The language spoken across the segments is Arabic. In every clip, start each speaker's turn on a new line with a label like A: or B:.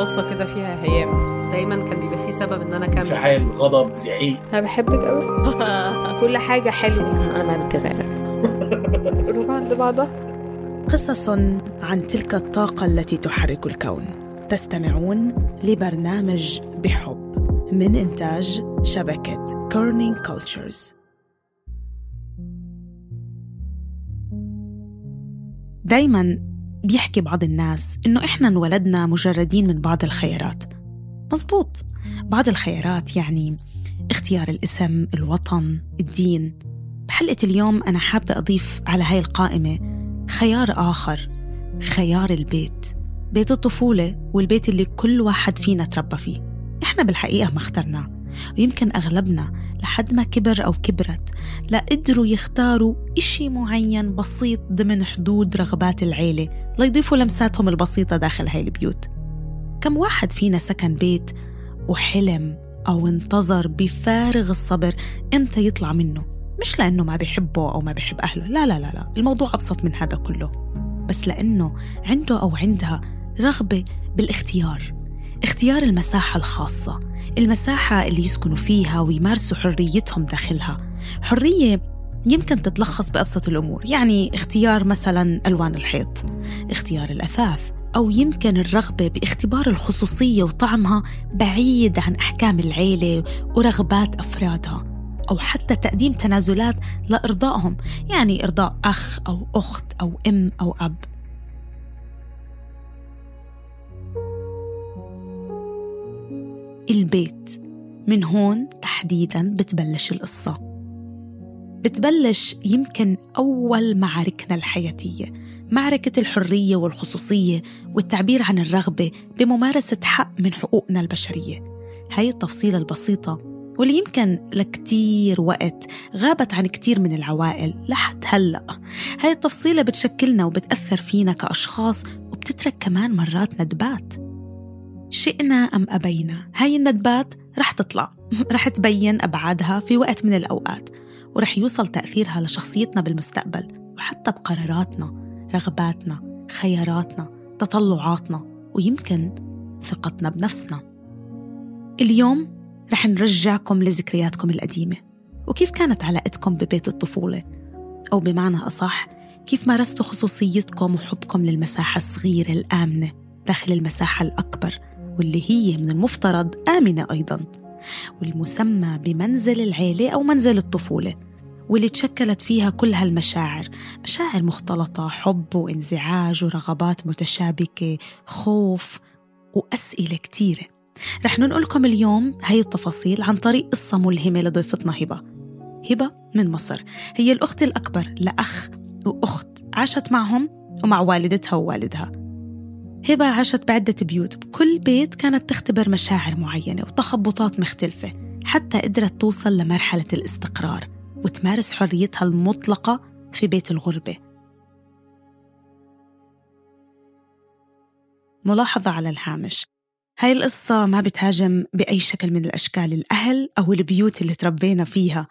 A: بصة كده فيها هيام.
B: دايما كان بيبقى فيه سبب إن أنا أكمل.
C: انفعال غضب زعيق.
D: أنا بحبك قوي كل حاجة حلوة.
A: أنا ما بتغير
D: قلوب عند بعضها.
E: قصص عن تلك الطاقة التي تحرك الكون. تستمعون لبرنامج بحب من إنتاج شبكة Kerning Cultures دايما بيحكي بعض الناس إنه إحنا انولدنا مجردين من بعض الخيارات. مزبوط بعض الخيارات يعني اختيار الاسم الوطن الدين. بحلقة اليوم أنا حابة أضيف على هاي القائمة خيار آخر خيار البيت. بيت الطفولة والبيت اللي كل واحد فينا تربى فيه. إحنا بالحقيقة ما اخترناه. ويمكن أغلبنا لحد ما كبر أو كبرت لا قدروا يختاروا إشي معين بسيط ضمن حدود رغبات العيلة ليضيفوا لمساتهم البسيطة داخل هاي البيوت. كم واحد فينا سكن بيت وحلم أو انتظر بفارغ الصبر إمتى يطلع منه؟ مش لأنه ما بيحبه أو ما بيحب أهله لا لا لا لا الموضوع أبسط من هذا كله. بس لأنه عنده أو عندها رغبة بالاختيار. اختيار المساحة الخاصة المساحة اللي يسكنوا فيها ويمارسوا حريتهم داخلها. حرية يمكن تتلخص بأبسط الأمور يعني اختيار مثلا ألوان الحيط اختيار الأثاث أو يمكن الرغبة باختبار الخصوصية وطعمها بعيد عن أحكام العيلة ورغبات أفرادها أو حتى تقديم تنازلات لإرضائهم يعني إرضاء أخ أو أخت أو أم أو أب. البيت. من هون تحديدا بتبلش القصة. بتبلش يمكن أول معاركنا الحياتية معركة الحرية والخصوصية والتعبير عن الرغبة بممارسة حق من حقوقنا البشرية. هاي التفصيلة البسيطة واللي يمكن لكتير وقت غابت عن كتير من العوائل لحد هلأ. هاي التفصيلة بتشكلنا وبتأثر فينا كأشخاص وبتترك كمان مرات ندبات. شئنا أم أبينا؟ هاي الندبات رح تطلع. رح تبين أبعادها في وقت من الأوقات ورح يوصل تأثيرها لشخصيتنا بالمستقبل وحتى بقراراتنا رغباتنا خياراتنا تطلعاتنا ويمكن ثقتنا بنفسنا. اليوم رح نرجعكم لذكرياتكم القديمة. وكيف كانت علاقتكم ببيت الطفولة؟ أو بمعنى أصح كيف مارستوا خصوصيتكم وحبكم للمساحة الصغيرة الآمنة داخل المساحة الأكبر؟ واللي هي من المفترض آمنة أيضا والمسمى بمنزل العيلة أو منزل الطفولة واللي تشكلت فيها كل هالمشاعر مشاعر مختلطة حب وانزعاج ورغبات متشابكة خوف وأسئلة كتيرة. رح ننقلكم اليوم هاي التفاصيل عن طريق قصة ملهمة لضيفتنا هبة. هبة من مصر. هي الأخت الأكبر لأخ وأخت عاشت معهم ومع والدتها ووالدها. هبة عاشت بعدة بيوت. بكل بيت كانت تختبر مشاعر معينة وتخبطات مختلفة حتى قدرت توصل لمرحلة الاستقرار وتمارس حريتها المطلقة في بيت الغربة. ملاحظة على الهامش. هاي القصة ما بتهاجم بأي شكل من الأشكال الأهل أو البيوت اللي تربينا فيها.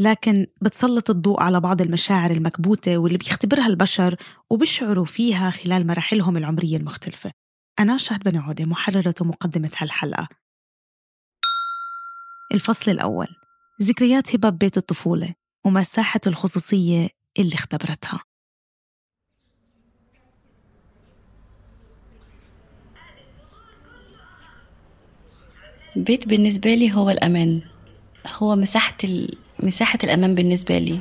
E: لكن بتسلط الضوء على بعض المشاعر المكبوتة واللي بيختبرها البشر وبيشعروا فيها خلال مراحلهم العمرية المختلفة. أنا شهد بن عودة محررة ومقدمة هالحلقة. الفصل الأول. ذكريات هبة ببيت الطفولة ومساحة الخصوصية اللي اختبرتها.
B: بيت بالنسبة لي هو الأمان. هو مساحة ال... مساحة الأمان بالنسبة لي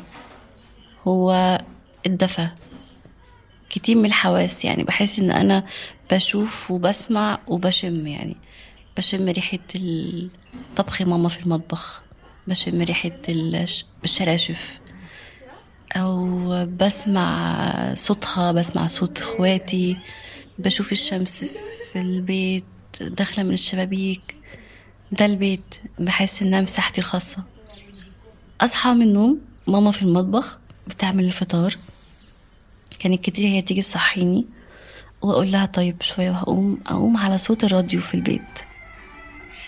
B: هو الدفى كتير من الحواس يعني بحس إن أنا بشوف وبسمع وبشم يعني. بشم ريحة طبخ ماما في المطبخ. بشم ريحة الش- الشراشف. أو بسمع صوتها بسمع صوت إخواتي. بشوف الشمس في البيت داخلة من الشبابيك. ده البيت بحس إنها مساحتي الخاصة. أصحى من النوم ماما في المطبخ بتعمل الفطار. كانت كتير هي تيجي تصحيني وأقول لها طيب شوية وهقوم أقوم على صوت الراديو في البيت.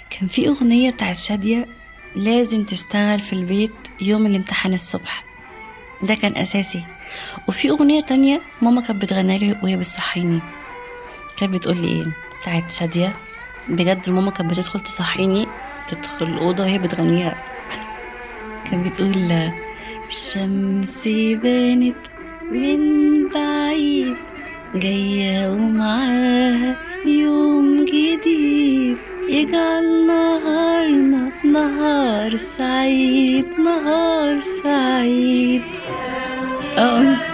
B: كان في أغنية بتاعت شادية لازم تشتغل في البيت يوم الامتحان الصبح. ده كان أساسي. وفي أغنية تانية ماما كانت بتغني لي وهي بتصحيني. كانت بتقول لي إيه؟ بتاعت شادية بجد ماما كانت بتدخل تصحيني تدخل الأوضة وهي بتغنيها. كانت بتقول الشمس بانت من بعيد جاية ومعاها يوم جديد يجعل نهارنا نهار سعيد نهار سعيد. آه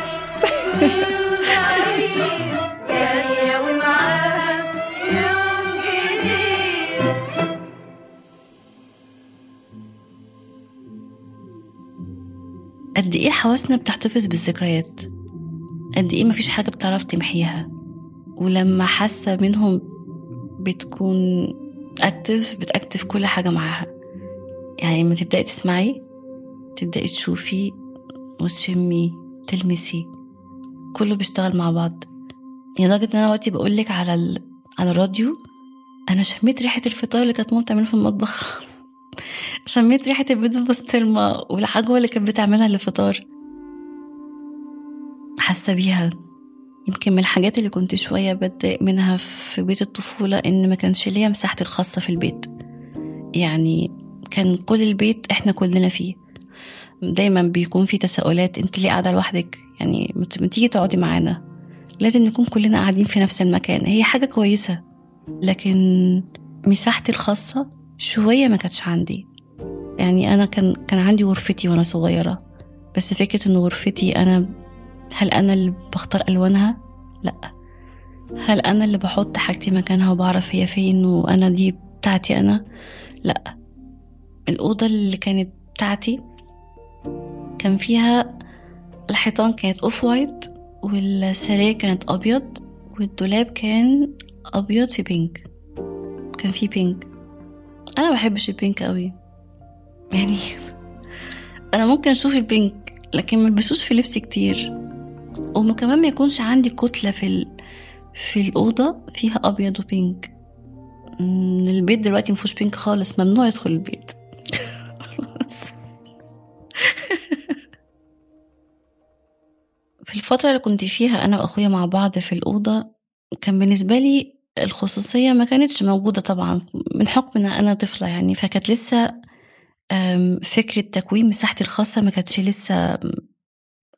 B: قد إيه حواسنا بتحتفظ بالذكريات؟ قد إيه مفيش حاجة بتعرف تمحيها؟ ولما حاسة منهم بتكون اكتف بتاكتف كل حاجة معاها. يعني لما تبدأي تسمعي تبدأي تشوفي وتشمي تلمسي كله بيشتغل مع بعض. يعني لدرجة إن أنا وقتي بقولك على ال... على الراديو أنا شميت ريحة الفطار اللي كانت ماما بتعمله في المطبخ. شميت ريحة البيض البسطرمة والعجوة اللي كانت بتعملها للفطار. حاسة بيها. يمكن من الحاجات اللي كنت شوية بتضايق منها في بيت الطفولة إن ما كانش ليا مساحتي الخاصة في البيت. يعني كان كل البيت إحنا كلنا فيه. دايما بيكون في تساؤلات أنت ليه قاعدة لوحدك؟ يعني ما تيجي تقعدي معانا. لازم نكون كلنا قاعدين في نفس المكان. هي حاجة كويسة. لكن مساحتي الخاصة شوية ما كانتش عندي. يعني أنا كان كان عندي غرفتي وأنا صغيرة. بس فكرة إن غرفتي أنا هل أنا اللي بختار ألوانها؟ لأ. هل أنا اللي بحط حاجتي مكانها وبعرف هي فين وأنا دي بتاعتي أنا؟ لأ. الأوضة اللي كانت بتاعتي كان فيها الحيطان كانت off white والسراير كانت أبيض والدولاب كان أبيض في pink كان فيه pink أنا بحبش ال pink قوي يعني أنا ممكن أشوف ال pink لكن ملبسوش في لبس كتير. وما كمان ما يكونش عندي كتلة في ال... في الأوضة فيها أبيض وبينك البيت دلوقتي مفيهوش بينك خالص ممنوع يدخل البيت. في الفترة اللي كنت فيها أنا وأخويا مع بعض في الأوضة كان بالنسبة لي الخصوصية ما كانتش موجودة طبعا من حكم أنا طفلة يعني فكانت لسه فكرة تكوين مساحتي الخاصة ما كانتش لسه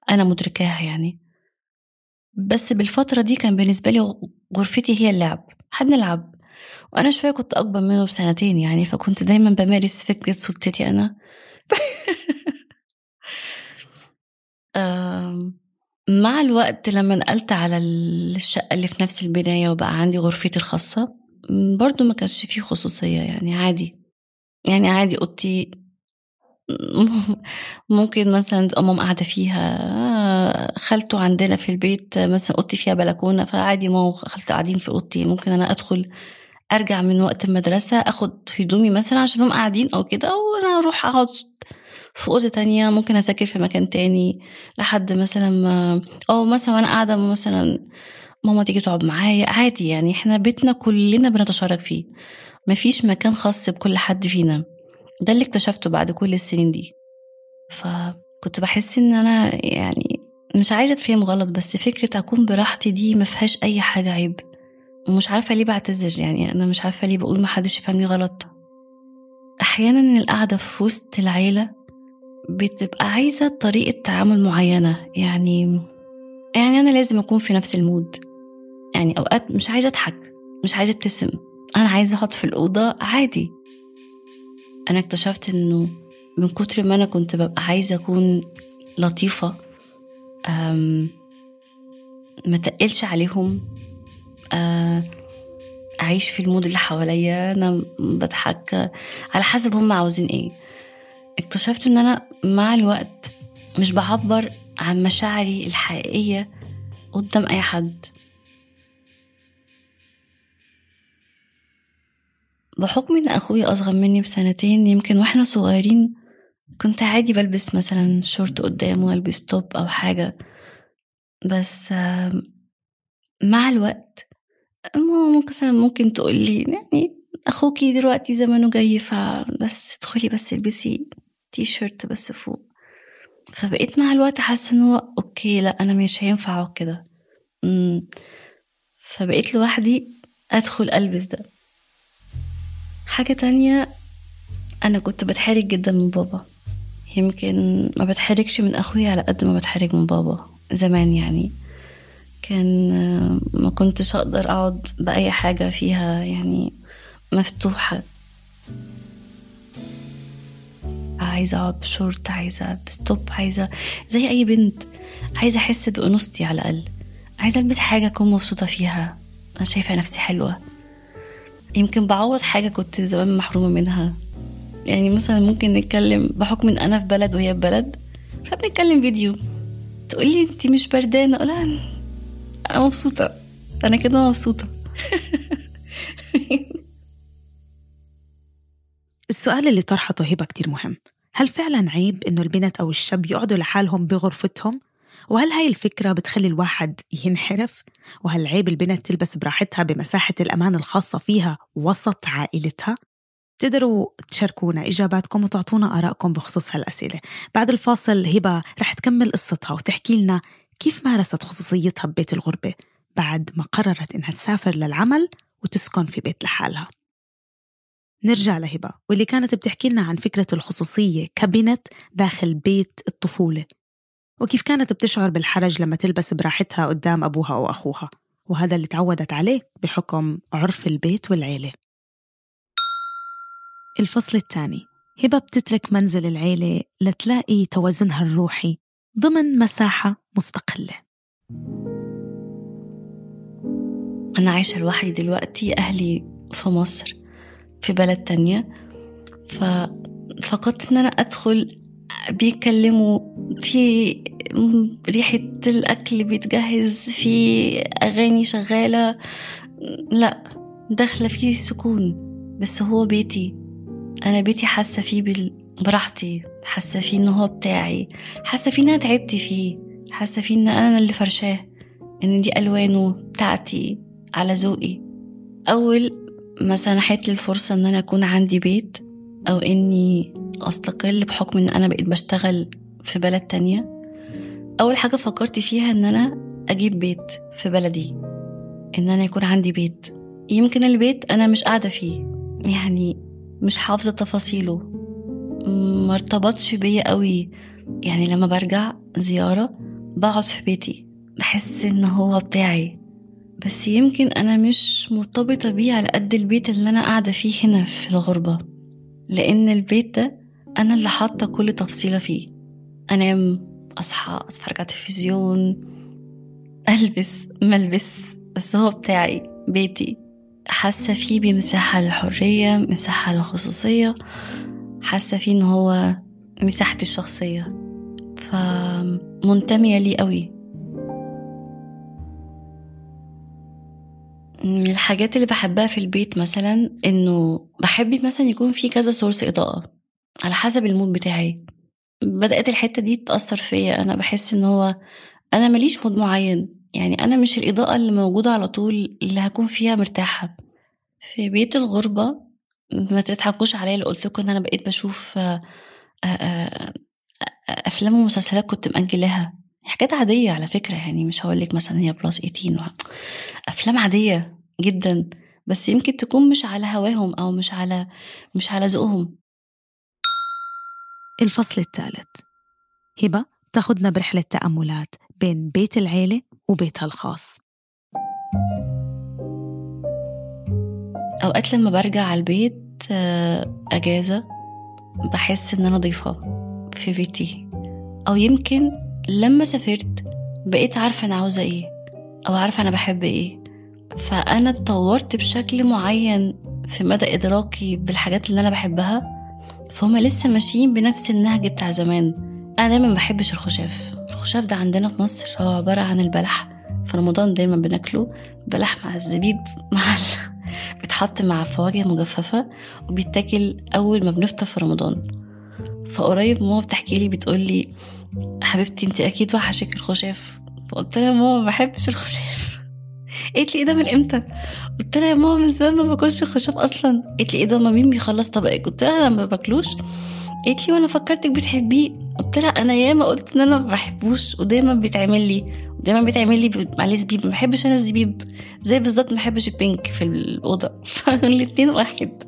B: أنا مدركاها يعني. بس بالفترة دي كان بالنسبة لي غرفتي هي اللعب حنلعب وأنا شوية كنت أكبر منه بسنتين يعني فكنت دايما بمارس فكرة سلطتي أنا. مع الوقت لما نقلت على الشقة اللي في نفس البناية وبقى عندي غرفتي الخاصة برضو ما كانش فيه خصوصية يعني عادي. يعني عادي أوضتي ممكن مثلا ماما قاعدة فيها خالته عندنا في البيت مثلا أوضتي فيها بلكونة فعادي ماما وخالته قاعدين في أوضتي ممكن أنا أدخل أرجع من وقت المدرسة أخد هدومي مثلا عشان هم قاعدين أو كده وأنا أروح أقعد في أوضة تانية ممكن أذاكر في مكان تاني لحد مثلا ما أو مثلا وأنا قاعدة مثلا ماما تيجي تقعد معايا عادي يعني إحنا بيتنا كلنا بنتشارك فيه. مفيش مكان خاص بكل حد فينا. ده اللي اكتشفته بعد كل السنين دي. فكنت بحس إن أنا يعني مش عايزة أتفهم غلط بس فكرة أكون براحتي دي ما فيهاش أي حاجة عيب. ومش عارفة ليه بعتذر يعني أنا مش عارفة ليه بقول ما حدش يفهمني غلط. أحيانا القعدة في وسط العيلة بتبقى عايزة طريقة تعامل معينة. يعني يعني أنا لازم أكون في نفس المود. يعني أوقات مش عايزة أضحك مش عايزة أبتسم. أنا عايزة أقعد في الأوضة عادي. أنا اكتشفت إنه من كتر ما أنا كنت ببقى عايزة أكون لطيفة ما تقلش عليهم أعيش في المود اللي حواليا أنا بضحك على حسب هم عاوزين إيه. اكتشفت إن أنا مع الوقت مش بعبر عن مشاعري الحقيقية قدام أي حد. بحكم إن أخويا أصغر مني بسنتين يمكن وإحنا صغيرين كنت عادي بلبس مثلا شورت قدام وألبس توب أو حاجة. بس مع الوقت ممكن مثلا ممكن تقولي يعني أخوكي دلوقتي زمانه جاي فبس ادخلي بس البسي تي شيرت بس فوق. فبقيت مع الوقت حاسة إن هو okay لأ أنا مش هينفع كده. فبقيت لوحدي أدخل ألبس ده. حاجة تانية أنا كنت بتحرج جدا من بابا. يمكن ما بتحرجش من أخويا على قد ما بتحرج من بابا زمان يعني. كان آه، ما كنتش أقدر أقعد بأي حاجة فيها يعني مفتوحة. عايزة أقعد بشورت عايزة بستوب عايزة زي أي بنت. عايزة أحس بأنوثتي على الأقل. عايزة ألبس حاجة أكون مبسوطة فيها. أنا شايفة نفسي حلوة. يمكن بعوض حاجة كنت زمان محرومة منها. يعني مثلا ممكن نتكلم بحكم إن أنا في بلد وهي في بلد فبنتكلم فيديو. تقولي انت مش بردانة؟ أقول لها أنا مبسوطة. أنا كده مبسوطة.
E: السؤال اللي طرحته هبة كتير مهم. هل فعلا عيب إنه البنت أو الشاب يقعدوا لحالهم بغرفتهم؟ وهل هاي الفكرة بتخلي الواحد ينحرف؟ وهل عيب البنت تلبس براحتها بمساحة الأمان الخاصة فيها وسط عائلتها؟ تقدروا تشاركونا إجاباتكم وتعطونا آرائكم بخصوص هالأسئلة بعد الفاصل هبة رح تكمل قصتها وتحكي لنا كيف مارست خصوصيتها ببيت الغربة بعد ما قررت إنها تسافر للعمل وتسكن في بيت لحالها نرجع لهبة واللي كانت بتحكي لنا عن فكرة الخصوصية كبنت داخل بيت الطفولة وكيف كانت بتشعر بالحرج لما تلبس براحتها قدام أبوها أو أخوها؟ وهذا اللي تعودت عليه بحكم عرف البيت والعيلة. الفصل الثاني. هبة بتترك منزل العيلة لتلاقي توازنها الروحي ضمن مساحة مستقلة.
B: أنا عايشة لوحدي دلوقتي أهلي في مصر في بلد تانية ففقدت إن أنا أدخل بيتكلموا في ريحة الأكل بيتجهز في أغاني شغالة. لا داخلة فيه سكون بس هو بيتي. أنا بيتي حاسة فيه براحتي حاسة فيه إنه هو بتاعي حاسة فيه إن أنا تعبت فيه حاسة فيه إن أنا اللي فرشاه إن دي ألوانه بتاعتي على ذوقي. أول ما سنحت لي الفرصة إن أنا أكون عندي بيت أو إني أستقل بحكم إن أنا بقيت بشتغل في بلد تانية. أول حاجة فكرت فيها إن أنا أجيب بيت في بلدي إن أنا يكون عندي بيت. يمكن البيت أنا مش قاعدة فيه يعني مش حافظة تفاصيله. ما ارتبطش بيا قوي يعني لما برجع زيارة بقعد في بيتي بحس إن هو بتاعي. بس يمكن أنا مش مرتبطة بيه على قد البيت اللي أنا قاعدة فيه هنا في الغربة لأن البيت ده أنا اللي حاطة كل تفصيلة فيه. أنام أصحى أتفرج على التلفزيون ألبس ملبس بس هو بتاعي بيتي. حاسة فيه بمساحة للحرية مساحة للخصوصية. حاسة فيه إن هو مساحتي الشخصية. فمنتمية لي قوي. من الحاجات اللي بحبها في البيت مثلا إنه بحب مثلا يكون في كذا source إضاءة. على حسب ال mood بتاعي. بدأت الحتة دي تأثر فيا. أنا بحس إن هو أنا ماليش mood معين. يعني أنا مش الإضاءة اللي موجودة على طول اللي هكون فيها مرتاحة. في بيت الغربة ما تضحكوش عليا اللي قلت لكم إن أنا بقيت بشوف آه، آه، آه، أفلام ومسلسلات كنت مأجلاها. حاجات عادية على فكرة. يعني مش هقول لك مثلا هي plus 18 أفلام عادية جدا. بس يمكن تكون مش على هواهم أو مش على مش على ذوقهم.
E: الفصل الثالث. هبة تاخدنا برحلة تأملات بين بيت العيلة وبيتها الخاص.
B: أوقات لما برجع على البيت آه، أجازة بحس إن أنا ضيفة في بيتي. أو يمكن لما سافرت بقيت عارفة أنا عاوزة إيه أو عارفة أنا بحب إيه. فأنا اتطورت بشكل معين في مدى إدراكي بالحاجات اللي أنا بحبها. فهم لسه ماشيين بنفس النهج بتاع زمان. أنا دايما ما بحبش الخشاف. الخشاف ده عندنا في مصر هو عبارة عن البلح. في رمضان دايما بناكله بلح مع الزبيب مع بيتحط مع فواكه مجففة وبيتاكل أول ما بنفطر في رمضان. فقريب ماما بتحكي لي بتقول لي حبيبتي انت أكيد وحشك الخشاف. فقلت لها ماما ما بحبش الخشاف. قالت لي إيه ده من إمتى؟ قلت لها يا ماما من زمان ما باكلش خشاف أصلا. قالت لي إيه ده ما مين بيخلص طبقك؟ قلت لها أنا ما باكلوش. قالت لي وأنا فكرتك بتحبيه. قلت لها أنا ياما قلت إن أنا ما بحبوش ودايما بيتعمل لي دايما بيتعمل لي عليه زبيب. ما بحبش أنا الزبيب. زي بالظبط ما بحبش البينك في الأوضة. الاتنين واحد.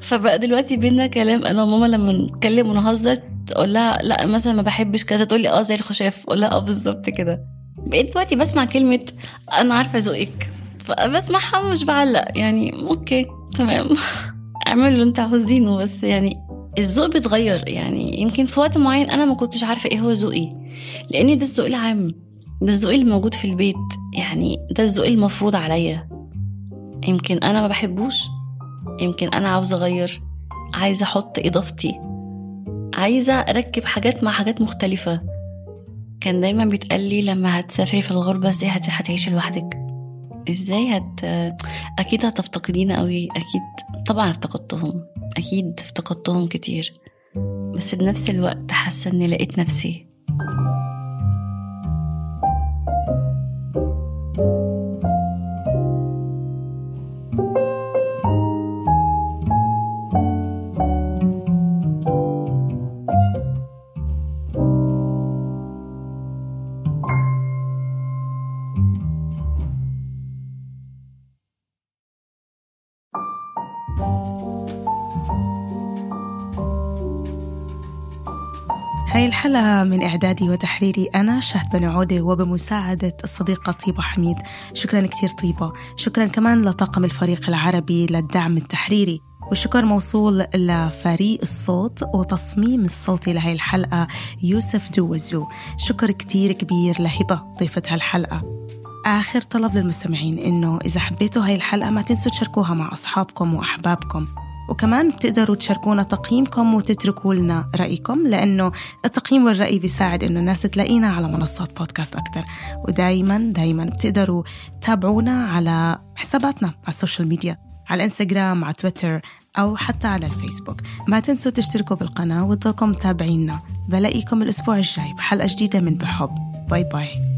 B: فبقى دلوقتي بينا كلام أنا وماما لما نتكلم ونهزر تقول لها لا مثلا ما بحبش كذا. تقول لي آه زي الخشاف. أقول لها آه بالظبط كده. بقيت دلوقتي بسمع كلمة أنا عارفة ذوقك. فبسمعها مش بعلق. يعني أوكي تمام. اعملوا اللي أنت عاوزينه بس يعني الذوق بيتغير. يعني يمكن في وقت معين أنا ما كنتش عارفة إيه هو ذوقي. لأن ده الذوق العام. ده الذوق اللي موجود في البيت. يعني ده الذوق المفروض عليا. يمكن أنا ما بحبوش. يمكن أنا عاوزة أغير. عايزة أحط إضافتي. عايزة أركب حاجات مع حاجات مختلفة. كان دايما بيتقال لي لما هتسافري في الغربة إزاي هت- هتعيشي لوحدك؟ إزاي هت أكيد هتفتقدينا قوي أكيد طبعا افتقدتهم أكيد افتقدتهم كتير بس بنفس الوقت حاسة إني لقيت نفسي.
E: الحلقة من إعدادي وتحريري أنا شهد بن عودة وبمساعدة الصديقة طيبة حميد. شكرا كتير طيبة. شكرا كمان لطاقم الفريق العربي للدعم التحريري. والشكر موصول لفريق الصوت وتصميم الصوتي لهي الحلقة يوسف دوزو شكر كتير كبير لهبة ضيفة هالحلقة آخر طلب للمستمعين إنه إذا حبيتوا هاي الحلقة ما تنسوا تشاركوها مع أصحابكم وأحبابكم. وكمان بتقدروا تشاركونا تقييمكم وتتركوا لنا رأيكم لأنه التقييم والرأي بيساعد إنه الناس تلاقينا على منصات بودكاست أكتر. ودايما دايما بتقدروا تتابعونا على حساباتنا على ال social media على الانستغرام على تويتر أو حتى على الفيسبوك. ما تنسوا تشتركوا بالقناة وتضلكم متابعينا بلاقيكم الأسبوع الجاي بحلقة جديدة من بحب. bye bye.